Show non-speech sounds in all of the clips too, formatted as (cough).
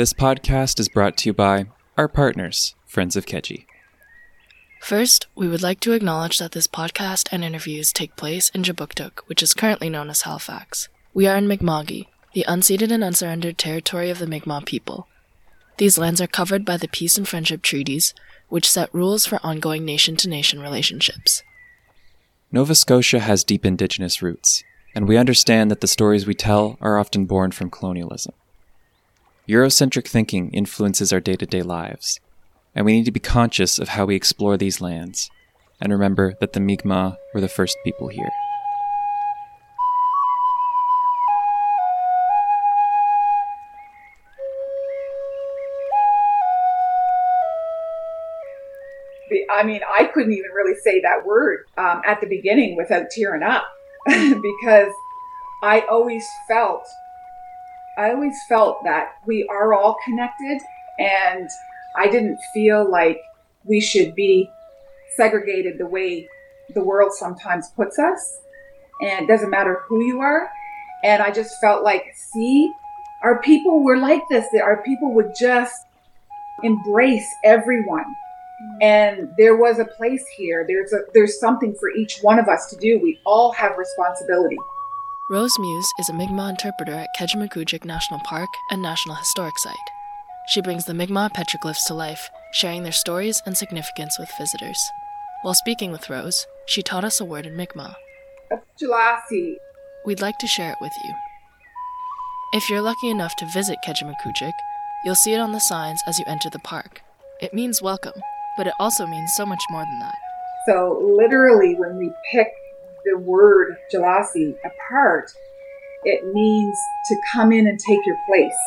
This podcast is brought to you by our partners, Friends of Keji. First, we would like to acknowledge that this podcast and interviews take place in Kjipuktuk, which is currently known as Halifax. We are in Mi'kma'ki, the unceded and unsurrendered territory of the Mi'kmaq people. These lands are covered by the Peace and Friendship Treaties, which set rules for ongoing nation to nation relationships. Nova Scotia has deep Indigenous roots, and we understand that the stories we tell are often born from colonialism. Eurocentric thinking influences our day to day lives, and we need to be conscious of how we explore these lands and remember that the Mi'kmaq were the first people here. I mean, I couldn't even really say that word um, at the beginning without tearing up (laughs) because I always felt, I always felt that we are all connected, and I didn't feel like we should be segregated the way the world sometimes puts us. And it doesn't matter who you are. And I just felt like, see, our people were like this. That our people would just embrace everyone mm-hmm. and there was a place here there's a there's something for each one of us to do we all have responsibility rose muse is a mi'kmaq interpreter at kejimkujik national park and national historic site. She brings the mi'kmaq petroglyphs to life sharing their stories and significance with visitors. While speaking with rose she taught us a word in mi'kmaq. We'd like to share it with you. If you're lucky enough to visit kejimkujik you'll see it on the signs as you enter the park. It means welcome but it also means so much more than that. So, literally, when we pick the word Pjila'si apart, it means to come in and take your place.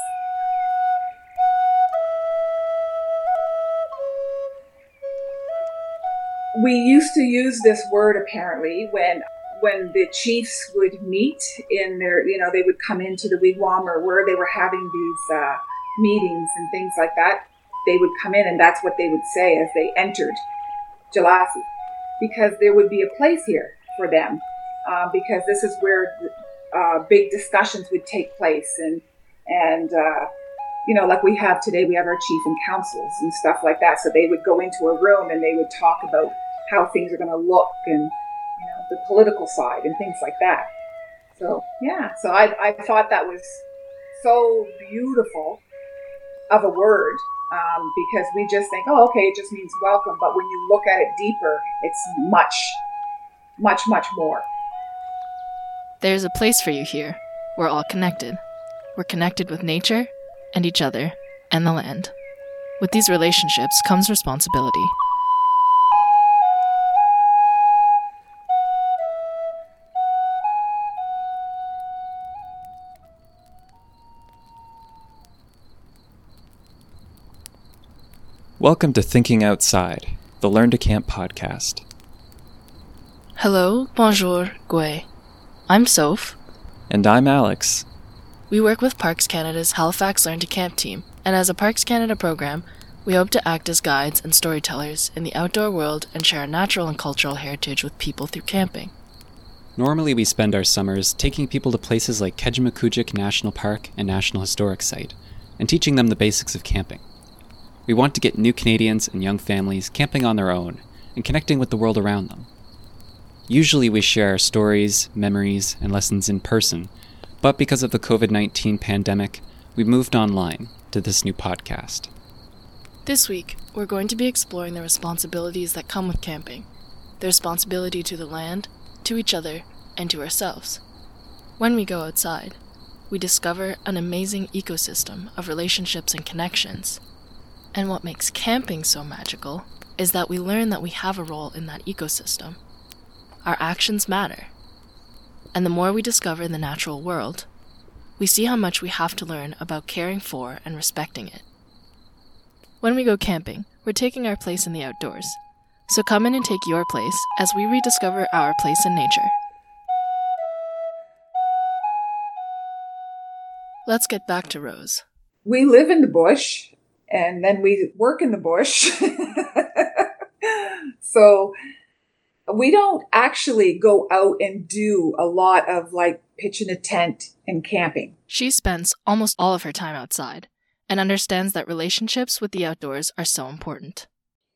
We used to use this word apparently when when the chiefs would meet in their, you know, they would come into the wigwam or where they were having these uh, meetings and things like that they would come in and that's what they would say as they entered Pjila'si, because there would be a place here for them, uh, because this is where uh, big discussions would take place, and and uh, you know, like we have today, we have our chief and councils and stuff like that. So they would go into a room and they would talk about how things are going to look and you know the political side and things like that. So yeah, so I I thought that was so beautiful of a word um, because we just think, oh, okay, it just means welcome. But when you look at it deeper, it's much, much, much more. There's a place for you here. We're all connected. We're connected with nature and each other and the land. With these relationships comes responsibility. Welcome to Thinking Outside, the Learn to Camp podcast. Hello, bonjour, Kwe. I'm Soph. And I'm Alex. We work with Parks Canada's Halifax Learn to Camp team, and as a Parks Canada program, we hope to act as guides and storytellers in the outdoor world and share our natural and cultural heritage with people through camping. Normally, we spend our summers taking people to places like Kejimkujik National Park and National Historic Site and teaching them the basics of camping. We want to get new Canadians and young families camping on their own and connecting with the world around them. Usually, we share our stories, memories, and lessons in person, but because of the COVID 19 pandemic, we moved online to this new podcast. This week, we're going to be exploring the responsibilities that come with camping the responsibility to the land, to each other, and to ourselves. When we go outside, we discover an amazing ecosystem of relationships and connections and what makes camping so magical is that we learn that we have a role in that ecosystem. Our actions matter. And the more we discover the natural world, we see how much we have to learn about caring for and respecting it. When we go camping, we're taking our place in the outdoors. So come in and take your place as we rediscover our place in nature. Let's get back to Rose. We live in the bush and then we work in the bush. (laughs) so we don't actually go out and do a lot of like pitching a tent and camping. She spends almost all of her time outside, and understands that relationships with the outdoors are so important.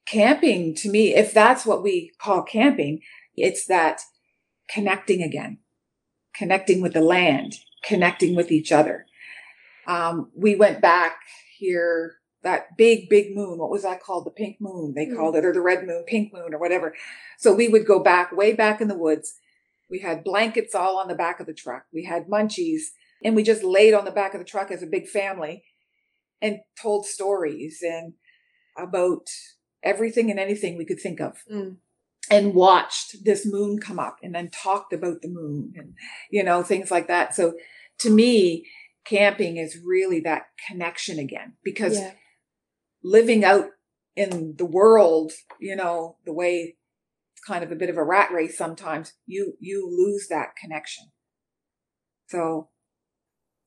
Camping, to me, if that's what we call camping, it's that connecting again, connecting with the land, connecting with each other. Um, we went back here that big, big moon. What was that called? The pink moon, they mm. called it, or the red moon, pink moon, or whatever. So we would go back, way back in the woods. We had blankets all on the back of the truck. We had munchies, and we just laid on the back of the truck as a big family and told stories and about everything and anything we could think of. Mm. And watched this moon come up and then talked about the moon and, you know, things like that. So to me, camping is really that connection again because yeah living out in the world, you know, the way it's kind of a bit of a rat race sometimes, you you lose that connection. So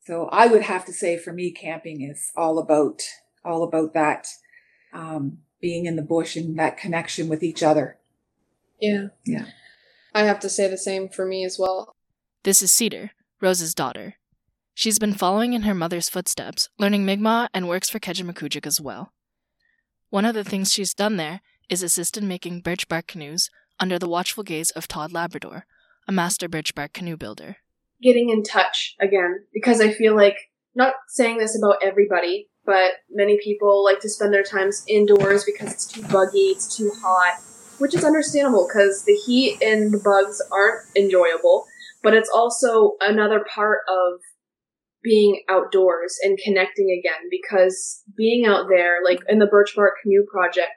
so I would have to say for me camping is all about all about that um, being in the bush and that connection with each other. Yeah. Yeah. I have to say the same for me as well. This is Cedar, Rose's daughter. She's been following in her mother's footsteps, learning Mi'kmaq, and works for Kejimkujik as well. One of the things she's done there is assist in making birch bark canoes under the watchful gaze of Todd Labrador, a master birch bark canoe builder. Getting in touch again, because I feel like, not saying this about everybody, but many people like to spend their times indoors because it's too buggy, it's too hot, which is understandable because the heat and the bugs aren't enjoyable, but it's also another part of being outdoors and connecting again because being out there, like in the Birch Bark Canoe Project,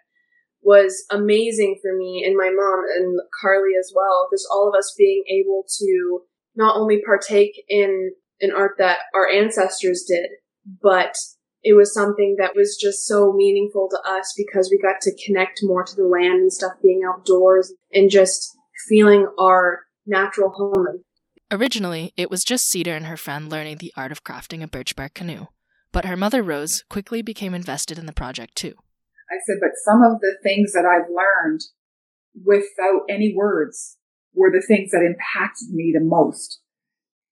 was amazing for me and my mom and Carly as well. Just all of us being able to not only partake in an art that our ancestors did, but it was something that was just so meaningful to us because we got to connect more to the land and stuff, being outdoors and just feeling our natural home. Originally, it was just Cedar and her friend learning the art of crafting a birch bark canoe, but her mother Rose quickly became invested in the project too. I said, but some of the things that I've learned without any words were the things that impacted me the most.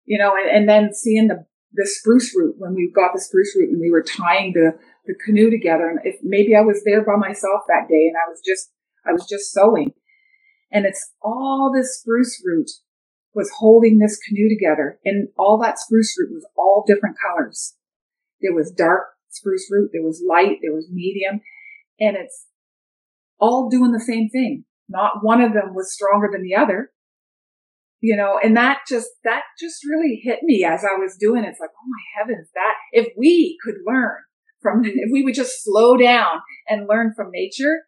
You know, and, and then seeing the the spruce root when we got the spruce root and we were tying the the canoe together, and if maybe I was there by myself that day and I was just I was just sewing, and it's all this spruce root was holding this canoe together and all that spruce root was all different colors. There was dark spruce root, there was light, there was medium, and it's all doing the same thing. Not one of them was stronger than the other. You know, and that just, that just really hit me as I was doing it. It's like, oh my heavens, that, if we could learn from, (laughs) if we would just slow down and learn from nature,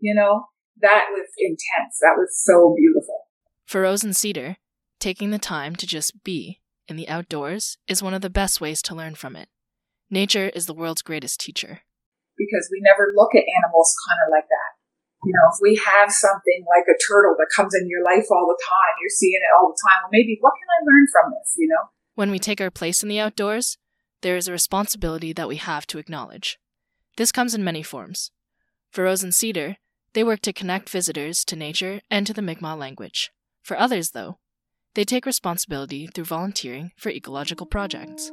you know, that was intense. That was so beautiful. For Rose and Cedar, Taking the time to just be in the outdoors is one of the best ways to learn from it. Nature is the world's greatest teacher. Because we never look at animals kind of like that. You know, if we have something like a turtle that comes in your life all the time, you're seeing it all the time, well, maybe what can I learn from this, you know? When we take our place in the outdoors, there is a responsibility that we have to acknowledge. This comes in many forms. For Rose and Cedar, they work to connect visitors to nature and to the Mi'kmaq language. For others, though, they take responsibility through volunteering for ecological projects.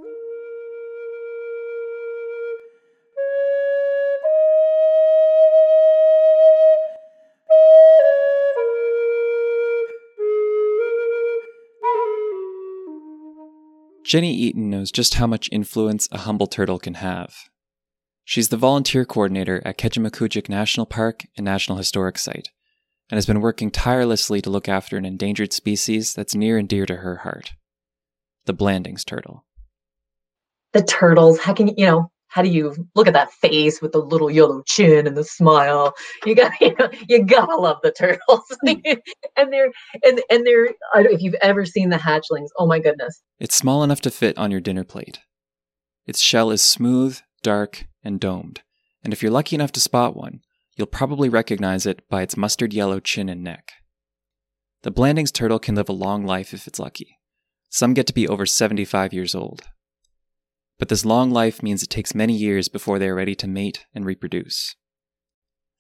Jenny Eaton knows just how much influence a humble turtle can have. She's the volunteer coordinator at Kejimkujik National Park and National Historic Site, and has been working tirelessly to look after an endangered species that's near and dear to her heart the Blandings turtle. The turtles, how can you, you know, how do you look at that face with the little yellow chin and the smile? You got (laughs) you, know, you gotta love the turtles, hmm. (laughs) and they're and and they're. I don't, if you've ever seen the hatchlings, oh my goodness! It's small enough to fit on your dinner plate. Its shell is smooth, dark, and domed, and if you're lucky enough to spot one, You'll probably recognize it by its mustard yellow chin and neck. The Blandings turtle can live a long life if it's lucky. Some get to be over 75 years old. But this long life means it takes many years before they are ready to mate and reproduce.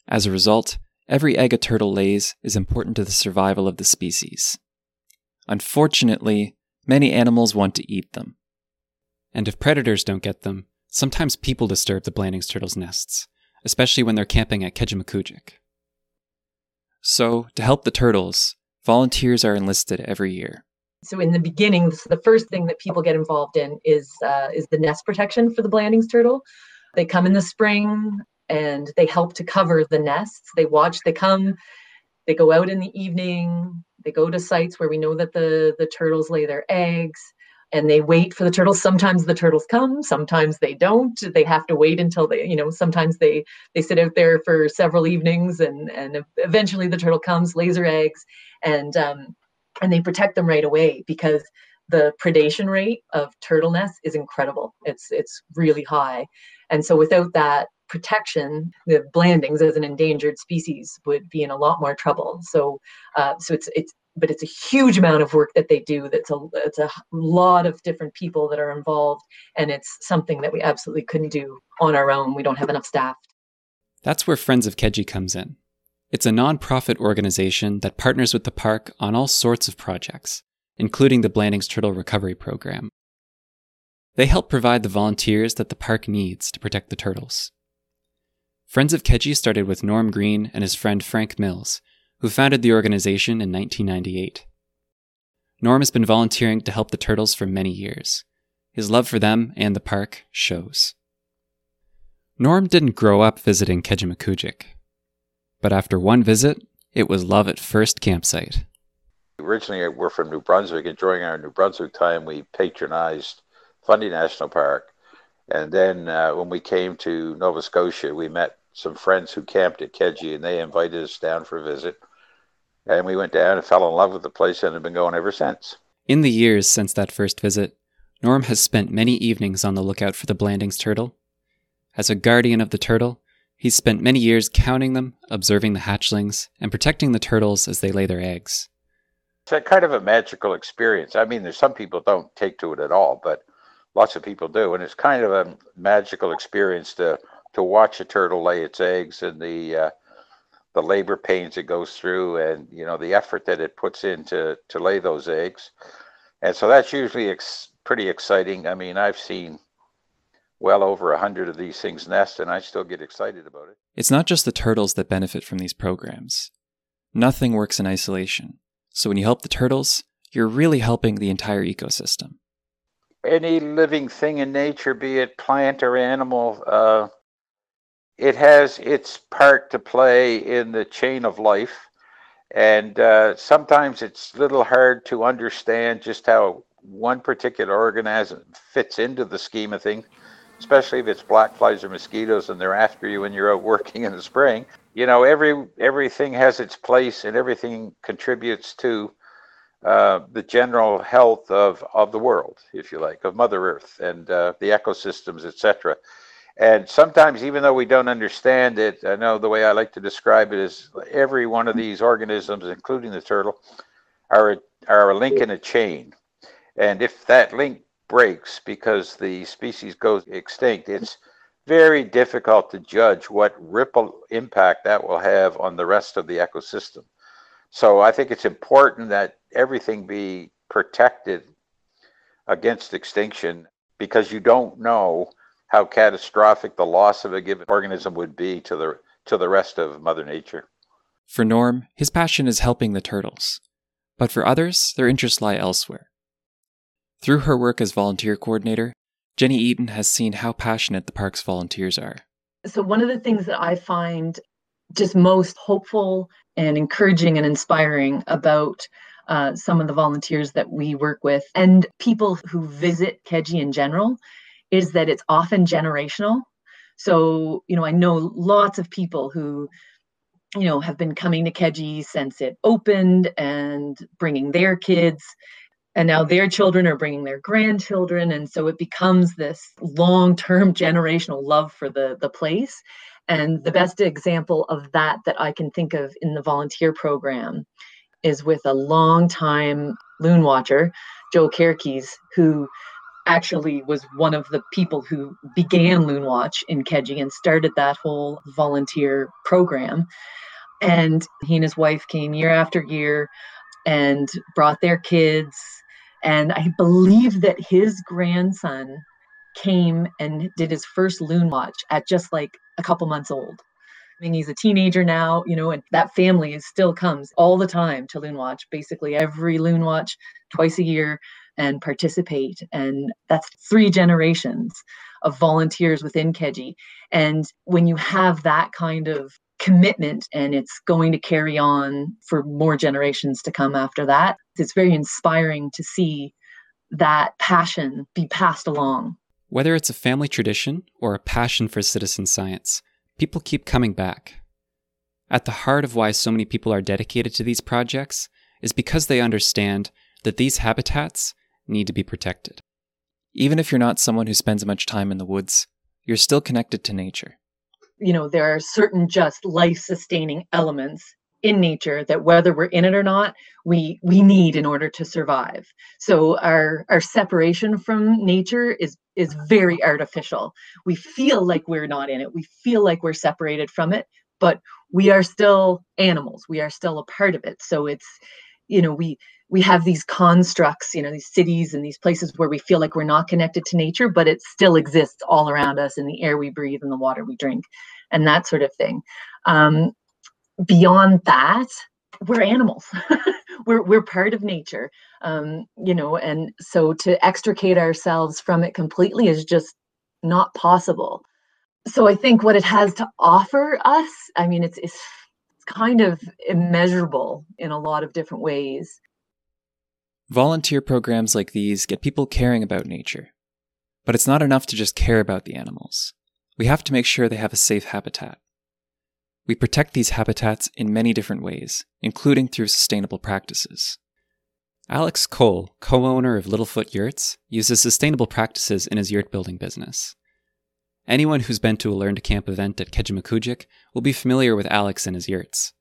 As a result, every egg a turtle lays is important to the survival of the species. Unfortunately, many animals want to eat them. And if predators don't get them, sometimes people disturb the Blandings turtles' nests, especially when they're camping at Kejimkujik. So, to help the turtles, volunteers are enlisted every year. So in the beginning, the first thing that people get involved in is uh, is the nest protection for the Blandings turtle. They come in the spring and they help to cover the nests. They watch. They come. They go out in the evening. They go to sites where we know that the the turtles lay their eggs and they wait for the turtles. Sometimes the turtles come sometimes they don't. They have to wait until they you know sometimes they they sit out there for several evenings and and eventually the turtle comes lays her eggs and um and they protect them right away because the predation rate of turtle nests is incredible. It's it's really high. And so without that protection, the blandings as an endangered species would be in a lot more trouble. So, uh, so it's it's but it's a huge amount of work that they do. That's a it's a lot of different people that are involved, and it's something that we absolutely couldn't do on our own. We don't have enough staff. That's where Friends of Keji comes in. It's a nonprofit organization that partners with the park on all sorts of projects, including the Blandings Turtle Recovery Program. They help provide the volunteers that the park needs to protect the turtles. Friends of Keji started with Norm Green and his friend Frank Mills, who founded the organization in 1998. Norm has been volunteering to help the turtles for many years. His love for them and the park shows. Norm didn't grow up visiting Kejimkujik, but after one visit, it was love at first campsite. Originally, we're from New Brunswick, and during our New Brunswick time, we patronized Fundy National Park. And then uh, when we came to Nova Scotia, we met some friends who camped at Keji, and they invited us down for a visit. And we went down and fell in love with the place and have been going ever since. In the years since that first visit, Norm has spent many evenings on the lookout for the Blandings turtle. As a guardian of the turtle, he's spent many years counting them, observing the hatchlings, and protecting the turtles as they lay their eggs. It's a kind of a magical experience. I mean, there's some people don't take to it at all, but lots of people do, and it's kind of a magical experience to to watch a turtle lay its eggs and the uh, the labor pains it goes through, and you know the effort that it puts in to to lay those eggs, and so that's usually ex- pretty exciting. I mean, I've seen well over a hundred of these things nest, and I still get excited about it. It's not just the turtles that benefit from these programs. Nothing works in isolation. So when you help the turtles, you're really helping the entire ecosystem. Any living thing in nature, be it plant or animal, uh, it has its part to play in the chain of life. And uh, sometimes it's a little hard to understand just how one particular organism fits into the scheme of things, especially if it's black flies or mosquitoes and they're after you when you're out (laughs) working in the spring. You know, every everything has its place and everything contributes to uh, the general health of, of the world, if you like, of Mother Earth and uh, the ecosystems, etc. And sometimes, even though we don't understand it, I know the way I like to describe it is every one of these organisms, including the turtle, are a, are a link in a chain. And if that link breaks because the species goes extinct, it's very difficult to judge what ripple impact that will have on the rest of the ecosystem. So I think it's important that everything be protected against extinction because you don't know how catastrophic the loss of a given organism would be to the to the rest of Mother Nature. For Norm, his passion is helping the turtles, but for others, their interests lie elsewhere. Through her work as volunteer coordinator, Jenny Eaton has seen how passionate the park's volunteers are. So, one of the things that I find just most hopeful and encouraging and inspiring about uh, some of the volunteers that we work with and people who visit Keji in general is that it's often generational. So, you know, I know lots of people who, you know, have been coming to Keji since it opened and bringing their kids. And now their children are bringing their grandchildren. And so it becomes this long term (laughs) generational love for the, the place. And the best example of that that I can think of in the volunteer program is with a long time loon watcher, Joe Kerkes, who actually was one of the people who began Loonwatch in Keji and started that whole volunteer program. And he and his wife came year after year and brought their kids. And I believe that his grandson came and did his first loon watch at just like a couple months old. I mean, he's a teenager now, you know, and that family is still comes all the time to Loon Watch, basically every Loon Watch twice a year and participate. And that's three generations of volunteers within Keji. And when you have that kind of commitment and it's going to carry on for more generations to come after that, it's very inspiring to see that passion be passed along. Whether it's a family tradition or a passion for citizen science, people keep coming back. At the heart of why so many people are dedicated to these projects is because they understand that these habitats need to be protected. Even if you're not someone who spends much time in the woods, you're still connected to nature. You know, there are certain just life sustaining elements in nature that whether we're in it or not we we need in order to survive. So our our separation from nature is is very artificial. We feel like we're not in it. We feel like we're separated from it but we are still animals. We are still a part of it. So it's you know we we have these constructs you know these cities and these places where we feel like we're not connected to nature but it still exists all around us in the air we breathe and the water we drink and that sort of thing. Um, beyond that we're animals. (laughs) We're we're part of nature um, you know and so to extricate ourselves from it completely is just not possible. So i think what it has to offer us i mean it's it's, it's kind of immeasurable in a lot of different ways volunteer programs like these get people caring about nature but it's not enough to just care about the animals we have to make sure they have a safe habitat we protect these habitats in many different ways, including through sustainable practices. Alex Cole, co owner of Littlefoot Yurts, uses sustainable practices in his yurt building business. Anyone who's been to a Learn to Camp event at Kejimkujik will be familiar with Alex and his yurts.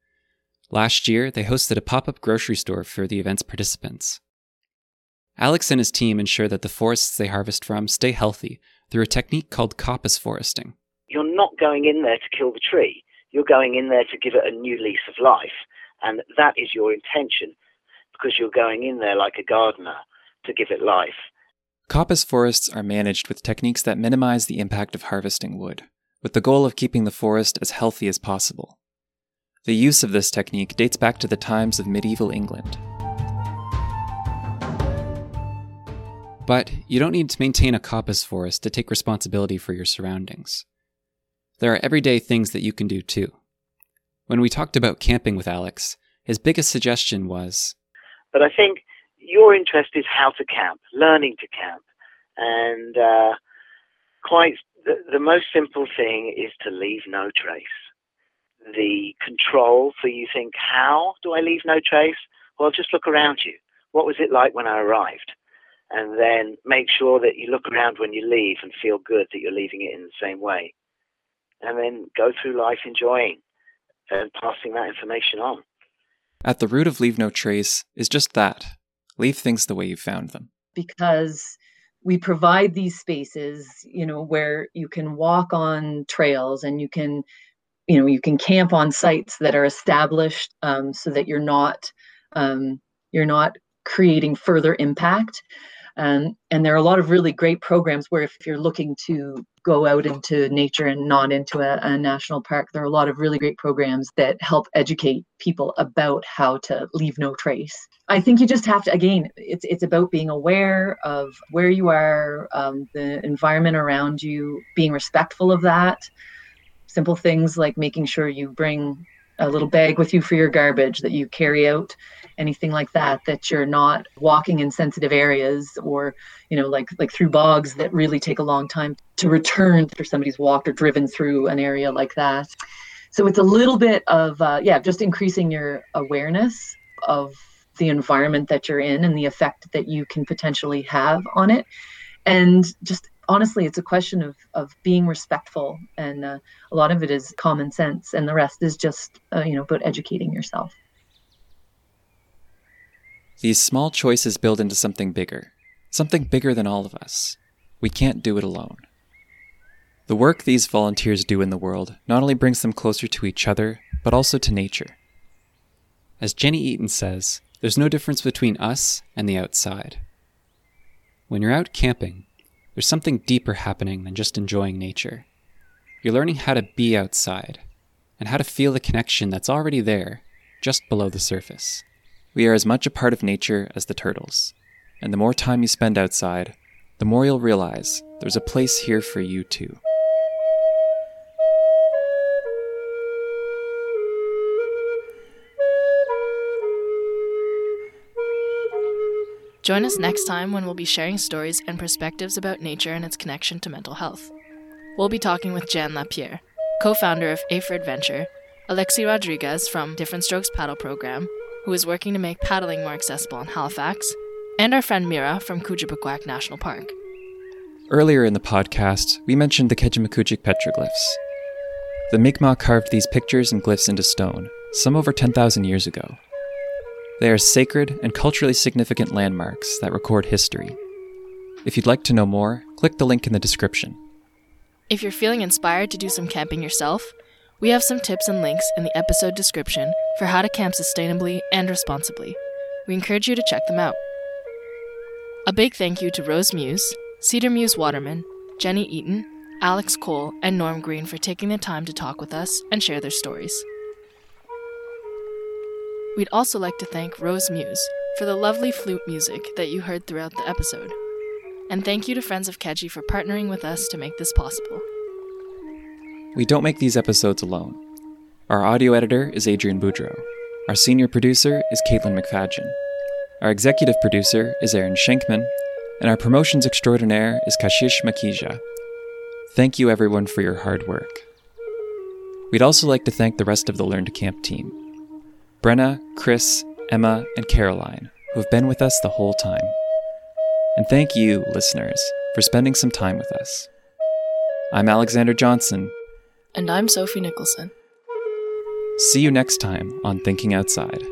Last year, they hosted a pop up grocery store for the event's participants. Alex and his team ensure that the forests they harvest from stay healthy through a technique called coppice foresting. You're not going in there to kill the tree you're going in there to give it a new lease of life. And that is your intention because you're going in there like a gardener to give it life. Coppice forests are managed with techniques that minimize the impact of harvesting wood, with the goal of keeping the forest as healthy as possible. The use of this technique dates back to the times of medieval England. But you don't need to maintain a coppice forest to take responsibility for your surroundings. There are everyday things that you can do too. When we talked about camping with Alex, his biggest suggestion was But I think your interest is how to camp, learning to camp. And uh, quite the, the most simple thing is to leave no trace. The control, so you think, how do I leave no trace? Well, just look around you. What was it like when I arrived? And then make sure that you look around when you leave and feel good that you're leaving it in the same way and then go through life enjoying and passing that information on. At the root of Leave No Trace is just that leave things the way you found them. Because we provide these spaces, you know, where you can walk on trails and you can, you know, you can camp on sites that are established um, so that you're not, um, you're not creating further impact. Um, and there are a lot of really great programs where if you're looking to go out into nature and not into a, a, national park, there are a lot of really great programs that help educate people about how to leave no trace. I think you just have to again, it's it's about being aware of where you are, um, the environment around you, being respectful of that. Simple things like making sure you bring a little bag with you for your garbage that you carry out anything like that that you're not walking in sensitive areas or you know like like through bogs that really take a long time to return after somebody's walked or driven through an area like that. So it's a little bit of uh, yeah just increasing your awareness of the environment that you're in and the effect that you can potentially have on it. And just honestly, it's a question of of being respectful, and uh, a lot of it is common sense, and the rest is just uh, you know about educating yourself. These small choices build into something bigger, something bigger than all of us. We can't do it alone. The work these volunteers do in the world not only brings them closer to each other, but also to nature. As Jenny Eaton says, there's no difference between us and the outside. When you're out camping, there's something deeper happening than just enjoying nature. You're learning how to be outside and how to feel the connection that's already there, just below the surface. We are as much a part of nature as the turtles, and the more time you spend outside, the more you'll realize there's a place here for you too. Join us next time when we'll be sharing stories and perspectives about nature and its connection to mental health. We'll be talking with Jan Lapierre, co founder of A for Adventure, Alexi Rodriguez from Different Strokes Paddle Program, who is working to make paddling more accessible in Halifax, and our friend Mira from Kouchibouguac National Park. Earlier in the podcast, we mentioned the Kejimkujik petroglyphs. The Mi'kmaq carved these pictures and glyphs into stone, some over 10,000 years ago. They are sacred and culturally significant landmarks that record history. If you'd like to know more, click the link in the description. If you're feeling inspired to do some camping yourself, we have some tips and links in the episode description for how to camp sustainably and responsibly. We encourage you to check them out. A big thank you to Rose Muse, Cedar Muse Waterman, Jenny Eaton, Alex Cole, and Norm Green for taking the time to talk with us and share their stories. We'd also like to thank Rose Muse for the lovely flute music that you heard throughout the episode. And thank you to Friends of Keji for partnering with us to make this possible. We don't make these episodes alone. Our audio editor is Adrian Boudreau. Our senior producer is Caitlin McFadgen. Our executive producer is Aaron Schenkman. And our promotions extraordinaire is Kashish Makija. Thank you, everyone, for your hard work. We'd also like to thank the rest of the Learn to Camp team Brenna, Chris, Emma, and Caroline, who have been with us the whole time. And thank you, listeners, for spending some time with us. I'm Alexander Johnson. And I'm Sophie Nicholson. See you next time on Thinking Outside.